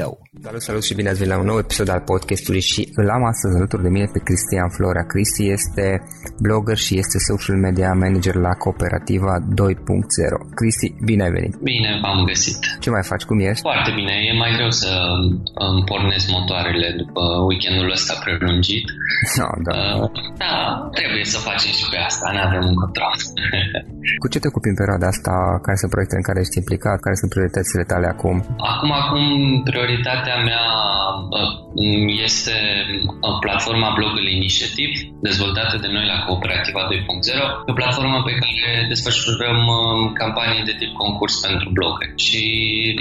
tău. Salut, salut și bine ați venit la un nou episod al podcastului și îl am astăzi alături de mine pe Cristian Florea. Cristi este blogger și este social media manager la Cooperativa 2.0. Cristi, bine ai venit! Bine, v-am găsit! Ce mai faci? Cum ești? Foarte bine, e mai greu să îmi pornesc motoarele după weekendul ăsta prelungit. No, da. Uh, da, trebuie să facem și pe asta, nu avem un contract. Cu ce te ocupi în perioada asta? Care sunt proiectele în care ești implicat? Care sunt prioritățile tale acum? Acum, acum, prioritatea mea este platforma Blogul Initiative, dezvoltată de noi la Cooperativa 2.0, o platformă pe care desfășurăm campanii de tip concurs pentru blogări. Și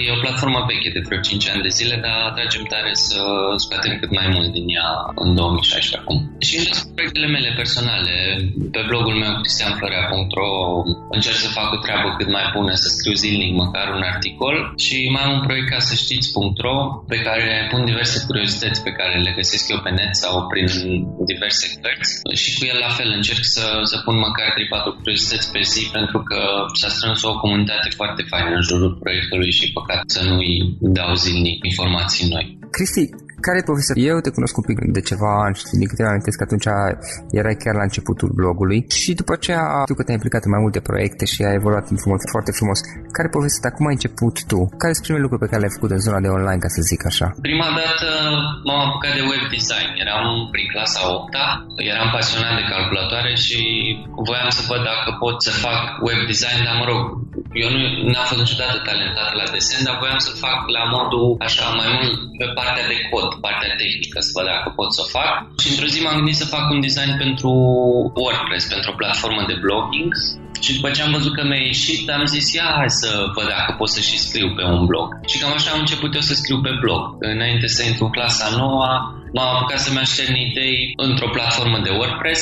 e o platformă veche de vreo 5 ani de zile, dar tragem tare să scoatem cât mai mult din ea în 2016 acum. Și în proiectele mele personale, pe blogul meu cristianflorea.ro încerc să fac o treabă cât mai bună, să scriu zilnic măcar un articol și mai am un proiect ca să știți.ro pe care pun diverse curiozități pe care le găsesc eu pe net sau prin diverse cărți și cu el la fel încerc să, să pun măcar 3-4 curiozități pe zi pentru că s-a strâns o comunitate foarte faină în jurul proiectului și păcat să nu-i dau zilnic informații noi. Cristi, Care e povestea? Eu te cunosc un pic de ceva ani și din câteva amintesc că atunci erai chiar la începutul blogului și după aceea tu că te-ai implicat în mai multe proiecte și ai evoluat în frumos, foarte frumos. Care e povestea ta? Cum ai început tu? Care sunt primele lucruri pe care le-ai făcut în zona de online, ca să zic așa? Prima dată m-am apucat de web design. Eram prin clasa 8 eram pasionat de calculatoare și voiam să văd dacă pot să fac web design, dar mă rog, eu nu am fost niciodată talentat la desen, dar voiam să fac la modul așa mai mult pe partea de cod, partea tehnică, să văd dacă pot să o fac. Și într-o zi m-am gândit să fac un design pentru WordPress, pentru o platformă de blogging. Și după ce am văzut că mi-a ieșit, am zis, ia hai să văd dacă pot să și scriu pe un blog. Și cam așa am început eu să scriu pe blog. Înainte să intru în clasa noua, m-am apucat să-mi aștern idei într-o platformă de WordPress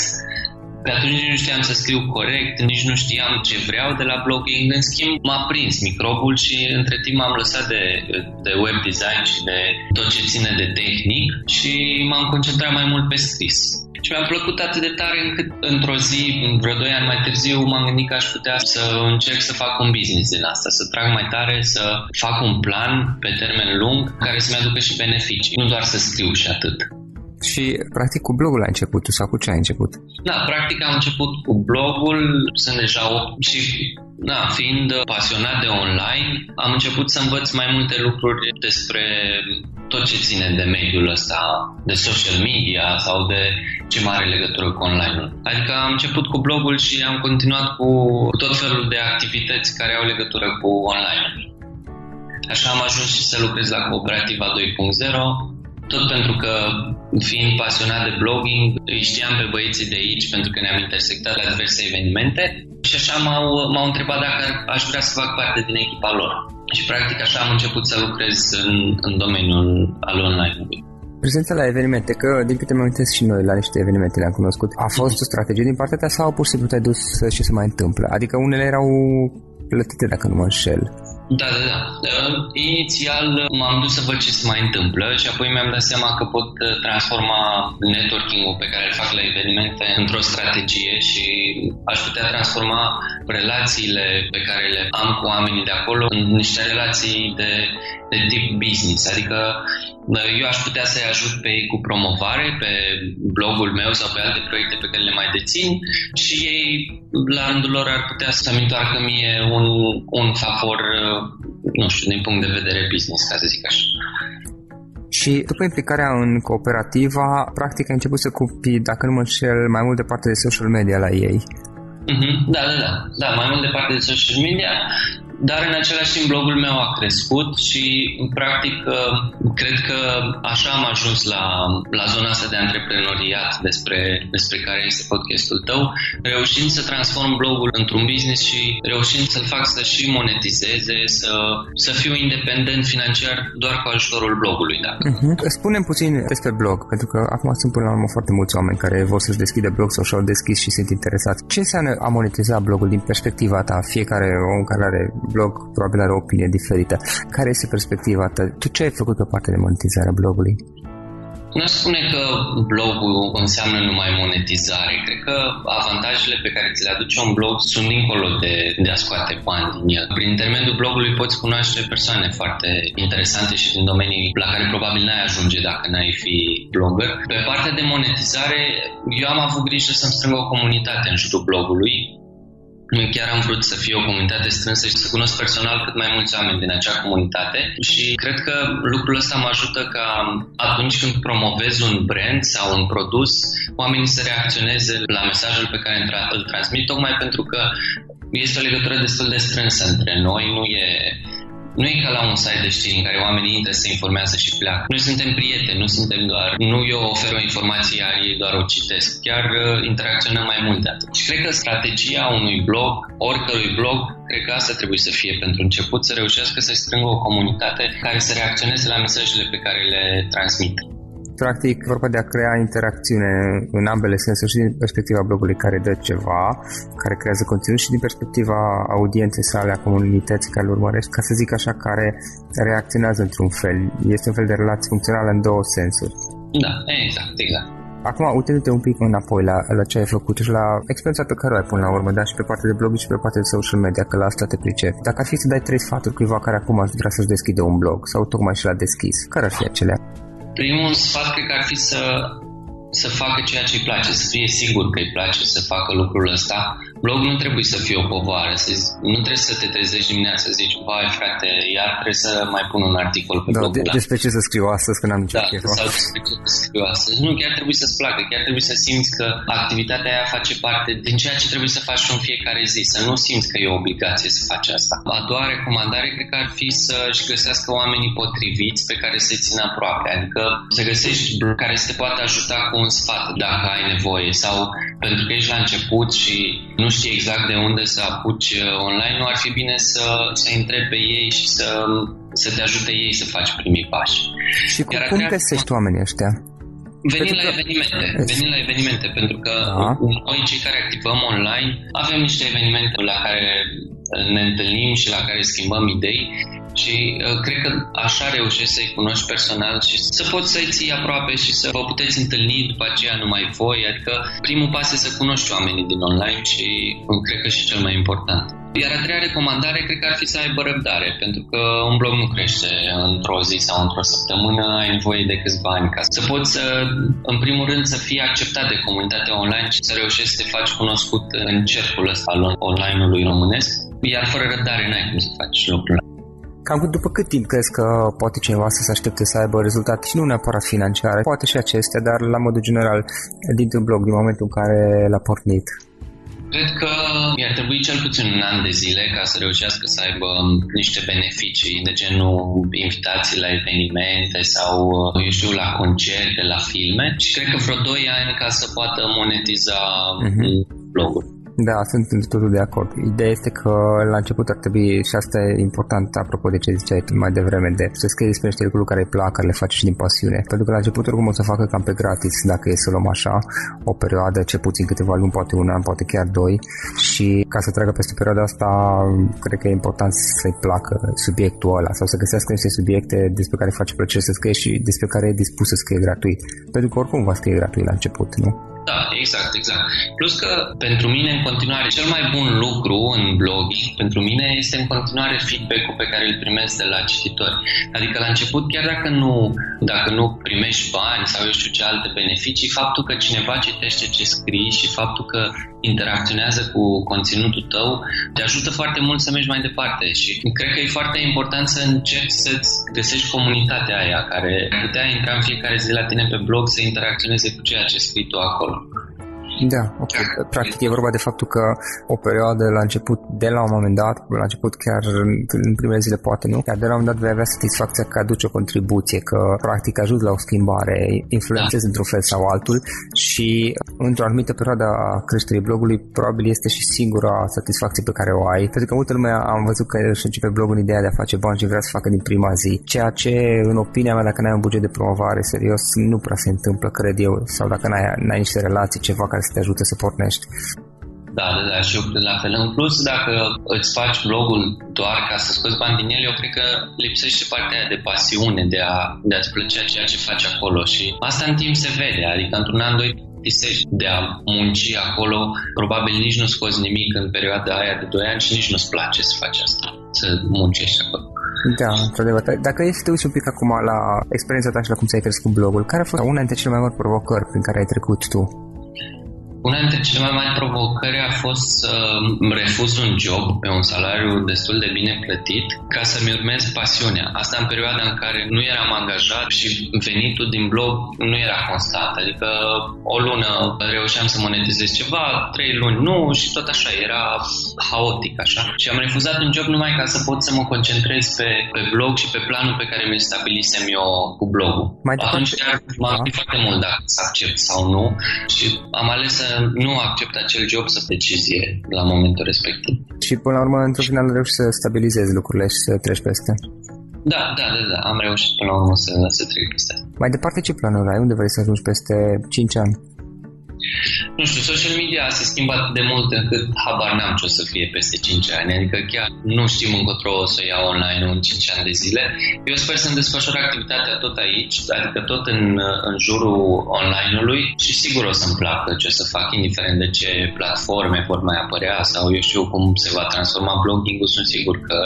pe atunci nici nu știam să scriu corect, nici nu știam ce vreau de la blogging. În schimb, m-a prins microbul și între timp m-am lăsat de, de web design și de tot ce ține de tehnic și m-am concentrat mai mult pe scris. Și mi-a plăcut atât de tare încât într-o zi, vreo doi ani mai târziu, m-am gândit că aș putea să încerc să fac un business din asta, să trag mai tare, să fac un plan pe termen lung care să-mi aducă și beneficii, nu doar să scriu și atât. Și, practic, cu blogul ai început sau cu ce ai început? Da, practic am început cu blogul, sunt deja 8 și da, fiind pasionat de online, am început să învăț mai multe lucruri despre tot ce ține de mediul ăsta, de social media sau de ce mare legătură cu online-ul. Adică am început cu blogul și am continuat cu tot felul de activități care au legătură cu online. Așa am ajuns și să lucrez la Cooperativa 2.0, tot pentru că, fiind pasionat de blogging, îi știam pe băieții de aici pentru că ne-am intersectat la diverse evenimente și așa m-au, m-au întrebat dacă aș vrea să fac parte din echipa lor. Și practic așa am început să lucrez în, în domeniul al online-ului. Prezența la evenimente, că din câte mă amintesc și noi la niște evenimente le-am cunoscut, a fost o strategie din partea ta sau pur și simplu te-ai dus și se mai întâmplă? Adică unele erau plătite, dacă nu mă înșel. Da, da, da. Uh, inițial m-am dus să văd ce se mai întâmplă și apoi mi-am dat seama că pot uh, transforma networking-ul pe care îl fac la evenimente într-o strategie și aș putea transforma relațiile pe care le am cu oamenii de acolo în niște relații de, de tip business. Adică eu aș putea să-i ajut pe ei cu promovare pe blogul meu sau pe alte proiecte pe care le mai dețin și ei la rândul lor ar putea să-mi întoarcă mie un, un favor, nu știu, din punct de vedere business, ca să zic așa. Și după implicarea în cooperativa, practic ai început să cupi, dacă nu mă înșel, mai mult de parte de social media la ei. Mm-hmm. Da, da, da. Da, mai mult de parte de social media dar în același timp blogul meu a crescut și practic uh, cred că așa am ajuns la, la zona asta de antreprenoriat despre, despre care este podcastul tău, reușind să transform blogul într-un business și reușind să-l fac să și monetizeze, să, să fiu independent financiar doar cu ajutorul blogului. Da. Uh-huh. Spune-mi puțin despre blog, pentru că acum sunt până la urmă foarte mulți oameni care vor să-și deschide blog sau și-au deschis și sunt interesați. Ce înseamnă a monetiza blogul din perspectiva ta? Fiecare om care are blog probabil are o opinie diferită. Care este perspectiva ta? Tu ce ai făcut pe partea de monetizare a blogului? Nu aș spune că blogul înseamnă numai monetizare. Cred că avantajele pe care ți le aduce un blog sunt dincolo de, de a scoate bani din el. Prin intermediul blogului poți cunoaște persoane foarte interesante și din domenii la care probabil n-ai ajunge dacă n-ai fi blogger. Pe partea de monetizare, eu am avut grijă să-mi strâng o comunitate în jurul blogului Chiar am vrut să fie o comunitate strânsă și să cunosc personal cât mai mulți oameni din acea comunitate și cred că lucrul ăsta mă ajută ca atunci când promovez un brand sau un produs, oamenii să reacționeze la mesajul pe care îl transmit, tocmai pentru că este o legătură destul de strânsă între noi, nu e nu e ca la un site de știri în care oamenii intră, se informează și pleacă. Noi suntem prieteni, nu suntem doar, nu eu ofer o informație, iar ei doar o citesc. Chiar uh, interacționăm mai mult de atât. Și cred că strategia unui blog, oricărui blog, cred că asta trebuie să fie pentru început, să reușească să strângă o comunitate care să reacționeze la mesajele pe care le transmit practic vorba de a crea interacțiune în ambele sensuri și din perspectiva blogului care dă ceva, care creează conținut și din perspectiva audienței sale, a comunității care îl urmărești, ca să zic așa, care reacționează într-un fel. Este un fel de relație funcțională în două sensuri. Da, exact, exact. Acum, uitându-te un pic înapoi la, la ce ai făcut și la experiența pe care o ai până la urmă, dar și pe partea de blog și pe partea de social media, că la asta te pricep. Dacă ar fi să dai trei sfaturi cuiva care acum ar vrea să-și deschide un blog sau tocmai și l-a deschis, care ar fi acelea? Primul sfat cred că ar fi să să facă ceea ce îi place, să fie sigur că îi place să facă lucrul ăsta. Blog nu trebuie să fie o povară, să zici, nu trebuie să te trezești dimineața să zici, vai frate, iar trebuie să mai pun un articol pe da, blogul de, Despre ce să scriu astăzi când am nicio da, chef. Sau despre ce să scriu astăzi. Nu, chiar trebuie să-ți placă, chiar trebuie să simți că activitatea aia face parte din ceea ce trebuie să faci în fiecare zi, să nu simți că e o obligație să faci asta. A doua recomandare cred că ar fi să-și găsească oamenii potriviți pe care să-i țină aproape, adică să găsești care să te poată ajuta cu un sfat dacă ai nevoie sau pentru că ești la început și nu știi exact de unde să apuci uh, online, nu ar fi bine să, să întrebi pe ei și să, să te ajute ei să faci primii pași. Și cu, cum găsești oamenii ăștia? Venind la evenimente, venind la evenimente, pentru că da. noi cei care activăm online avem niște evenimente la care ne întâlnim și la care schimbăm idei și uh, cred că așa reușești să-i cunoști personal și să poți să-i ții aproape și să vă puteți întâlni după aceea numai voi. Adică primul pas e să cunoști oamenii din online și uh, cred că și cel mai important. Iar a treia recomandare cred că ar fi să aibă răbdare, pentru că un blog nu crește într-o zi sau într-o săptămână, ai nevoie de câțiva ani ca să poți, să, în primul rând, să fii acceptat de comunitatea online și să reușești să te faci cunoscut în cercul ăsta al online-ului românesc, iar fără răbdare n-ai cum să faci lucrurile Cam după cât timp crezi că poate cineva să se aștepte să aibă rezultate și nu neapărat financiare, poate și acestea, dar la modul general dintr-un blog, din momentul în care l-a pornit? Cred că ar trebui cel puțin un an de zile ca să reușească să aibă niște beneficii, de genul invitații la evenimente sau, eu știu, la concerte, la filme și cred că vreo 2 ani ca să poată monetiza uh-huh. blogul. Da, sunt totul de acord. Ideea este că la început ar trebui, și asta e important apropo de ce ziceai tu mai devreme, de să scrii despre niște lucruri care îi plac, care le faci și din pasiune. Pentru că la început oricum o să facă cam pe gratis, dacă e să luăm așa, o perioadă, ce puțin câteva luni, poate un an, poate chiar doi. Și ca să treacă peste perioada asta, cred că e important să-i placă subiectul ăla sau să găsească niște subiecte despre care face plăcere să scrie și despre care e dispus să scrie gratuit. Pentru că oricum va scrie gratuit la început, nu? Da, exact, exact. Plus că pentru mine în continuare cel mai bun lucru în blogging pentru mine este în continuare feedback-ul pe care îl primesc de la cititori. Adică la început, chiar dacă nu, dacă nu primești bani sau eu știu ce alte beneficii, faptul că cineva citește ce scrii și faptul că interacționează cu conținutul tău te ajută foarte mult să mergi mai departe și cred că e foarte important să încerci să-ți găsești comunitatea aia care putea intra în fiecare zi la tine pe blog să interacționeze cu ceea ce scrii tu acolo. Da, ok. Practic e vorba de faptul că o perioadă la început, de la un moment dat, la început chiar în primele zile poate nu, dar de la un moment dat vei avea satisfacția că aduce o contribuție, că practic ajută la o schimbare, influențezi da. într-un fel sau altul și într-o anumită perioadă a creșterii blogului probabil este și singura satisfacție pe care o ai, pentru că multă lume am văzut că își începe blogul în ideea de a face bani și vrea să facă din prima zi, ceea ce în opinia mea dacă n-ai un buget de promovare serios nu prea se întâmplă, cred eu, sau dacă n-ai, n-ai niște relații, ceva care să te ajute să pornești. Da, da, da, și eu cred la fel. În plus, dacă îți faci blogul doar ca să scoți bani din el, eu cred că lipsește partea de pasiune, de, a, de a-ți plăcea ceea ce faci acolo și asta în timp se vede, adică într-un an, doi, plictisești de a munci acolo, probabil nici nu scoți nimic în perioada aia de 2 ani și nici nu-ți place să faci asta, să muncești acolo. Da, într-adevăr. Dacă ești să te uiți un pic acum la experiența ta și la cum ți-ai crescut blogul, care a fost una dintre cele mai mari provocări prin care ai trecut tu? Una dintre cele mai mari provocări a fost să refuz un job pe un salariu destul de bine plătit ca să-mi urmez pasiunea. Asta în perioada în care nu eram angajat și venitul din blog nu era constant. Adică o lună reușeam să monetizez ceva, trei luni nu și tot așa, era haotic așa. Și am refuzat un job numai ca să pot să mă concentrez pe, pe blog și pe planul pe care mi-l stabilisem eu cu blogul. Mai Atunci m-am da. foarte mult dacă să accept sau nu și am ales să nu accept acel job să decizie la momentul respectiv. Și până la urmă, într-un final, reușești să stabilizezi lucrurile și să treci peste. Da, da, da, da, am reușit până la urmă să, să trec peste. Mai departe, ce planuri ai? Unde vrei să ajungi peste 5 ani? Nu știu, social media se schimbă atât de mult încât habar n-am ce o să fie peste 5 ani. Adică chiar nu știm încotro o să iau online în 5 ani de zile. Eu sper să-mi desfășor activitatea tot aici, adică tot în, în jurul online-ului și sigur o să-mi placă ce o să fac, indiferent de ce platforme vor mai apărea sau eu știu cum se va transforma blogging-ul, sunt sigur că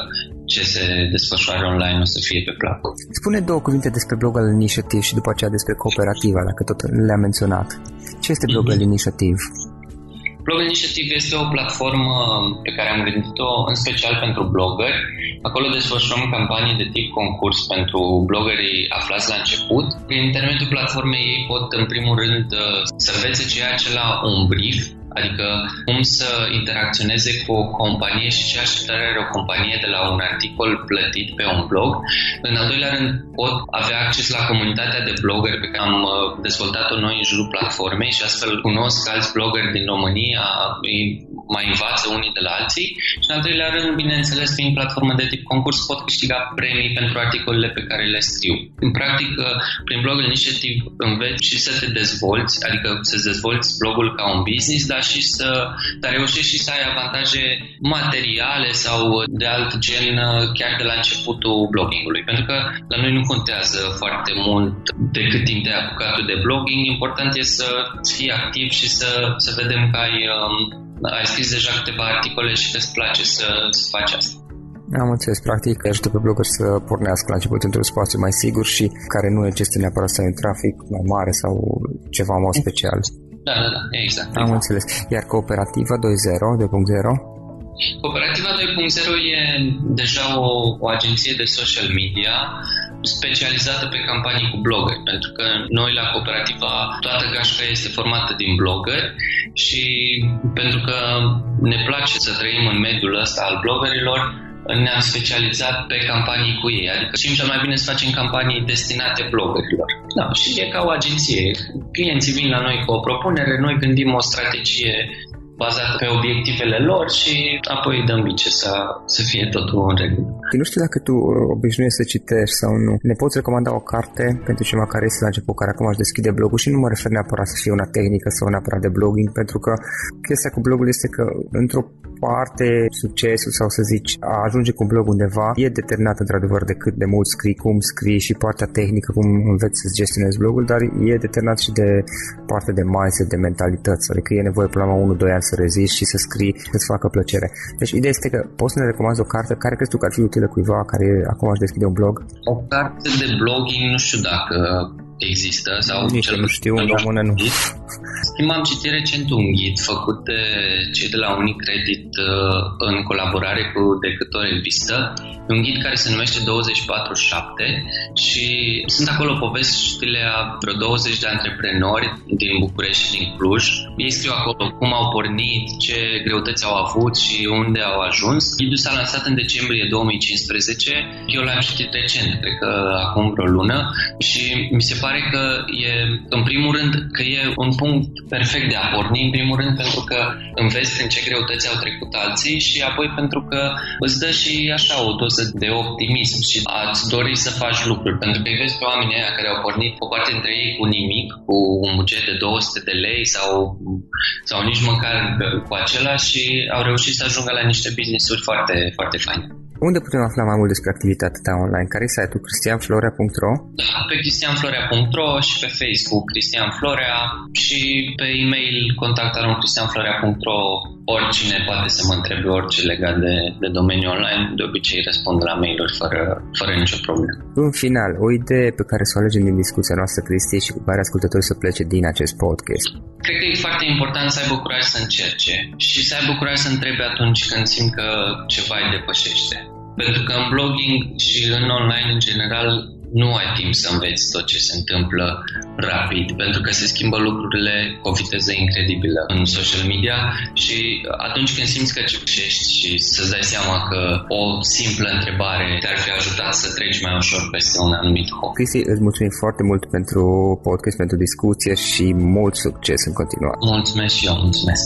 ce se desfășoară online o să fie pe platformă. Spune două cuvinte despre blogul Initiative și după aceea despre cooperativa, dacă tot le-am menționat. Ce este blogul mm-hmm. Initiative? Blog Initiative este o platformă pe care am gândit-o în special pentru blogări. Acolo desfășurăm campanii de tip concurs pentru blogării aflați la început. Prin intermediul platformei ei pot în primul rând să învețe ceea ce la un brief Adică cum să interacționeze cu o companie și ce așteptare are o companie de la un articol plătit pe un blog. În al doilea rând, pot avea acces la comunitatea de blogger pe care am uh, dezvoltat-o noi în jurul platformei și astfel cunosc alți bloggeri din România, îi mai învață unii de la alții și în al treilea rând, bineînțeles, prin platformă de tip concurs pot câștiga premii pentru articolele pe care le scriu. În practică, prin blog initiative înveți și să te dezvolți, adică să-ți dezvolți blogul ca un business, dar și să dar reușești și să ai avantaje materiale sau de alt gen chiar de la începutul bloggingului. Pentru că la noi nu contează foarte mult de cât timp te-ai apucat de blogging, important e să fii activ și să, să vedem că ai, um, ai scris deja câteva articole și că îți place să, să faci asta. Am înțeles, practic ajută pe blogger să pornească la început într-un spațiu mai sigur și care nu necesită neapărat să ai un trafic mai mare sau ceva mai special. Da, da, da, exact. Am exact. înțeles. Iar Cooperativa 2.0, 2.0? Cooperativa 2.0 e deja o, o agenție de social media specializată pe campanii cu blogger, pentru că noi la Cooperativa toată gașca este formată din blogger și pentru că ne place să trăim în mediul ăsta al bloggerilor, ne-am specializat pe campanii cu ei, adică știm cel mai bine să facem campanii destinate bloggerilor. Da, și e ca o agenție. Clienții vin la noi cu o propunere, noi gândim o strategie bazată pe obiectivele lor și apoi dăm bice să, să fie totul în regulă. Nu știu dacă tu obișnuiești să citești sau nu. Ne poți recomanda o carte pentru cineva care este la început, care acum aș deschide blogul și nu mă refer neapărat să fie una tehnică sau neapărat de blogging, pentru că chestia cu blogul este că într-o parte succesul sau să zici a ajunge cu un blog undeva e determinat într-adevăr de cât de mult scrii, cum scrii și partea tehnică, cum înveți să gestionezi blogul, dar e determinat și de partea de mindset, de mentalități, adică e nevoie până la 1-2 ani să rezisti și să scrii să-ți facă plăcere. Deci ideea este că poți să ne recomanzi o carte care crezi tu că ar fi utilă cuiva care acum aș deschide un blog? O carte de blogging, nu știu dacă există sau Nici cel nu știu, în română nu. Am citit recent un ghid făcut de cei de la Unicredit uh, în colaborare cu Decător Vistă un ghid care se numește 24-7 și sunt acolo povestile a vreo 20 de antreprenori din București și din Cluj. Ei scriu acolo cum au pornit, ce greutăți au avut și unde au ajuns. Ghidul s-a lansat în decembrie 2015. Eu l-am citit recent, cred că acum vreo lună și mi se pare că e, în primul rând, că e un punct perfect de a porni, în primul rând pentru că înveți prin ce greutăți au trecut alții și apoi pentru că îți dă și așa o doză de optimism și ați dori să faci lucruri. Pentru că îi vezi pe oamenii aia care au pornit o parte dintre ei cu nimic, cu un buget de 200 de lei sau, sau nici măcar cu acela și au reușit să ajungă la niște business-uri foarte, foarte faine. Unde putem afla mai mult despre activitatea ta online? Care e site-ul cristianflorea.ro? Da, pe cristianflorea.ro și pe Facebook Cristian Florea și pe e-mail contactaruncristianflorea.ro oricine poate să mă întrebe orice legat de, de domeniul online, de obicei răspund la mail-uri fără, fără nicio problemă. În final, o idee pe care să o alegem din discuția noastră, Cristi, și cu care ascultătorii să plece din acest podcast. Cred că e foarte important să aibă curaj să încerce și să aibă curaj să întrebe atunci când simt că ceva îi depășește. Pentru că în blogging și în online în general nu ai timp să înveți tot ce se întâmplă rapid, pentru că se schimbă lucrurile cu o viteză incredibilă în social media și atunci când simți că ciucești și să-ți dai seama că o simplă întrebare te-ar fi ajutat să treci mai ușor peste un anumit hop. Cristi, îți mulțumim foarte mult pentru podcast, pentru discuție și mult succes în continuare. Mulțumesc și eu, mulțumesc.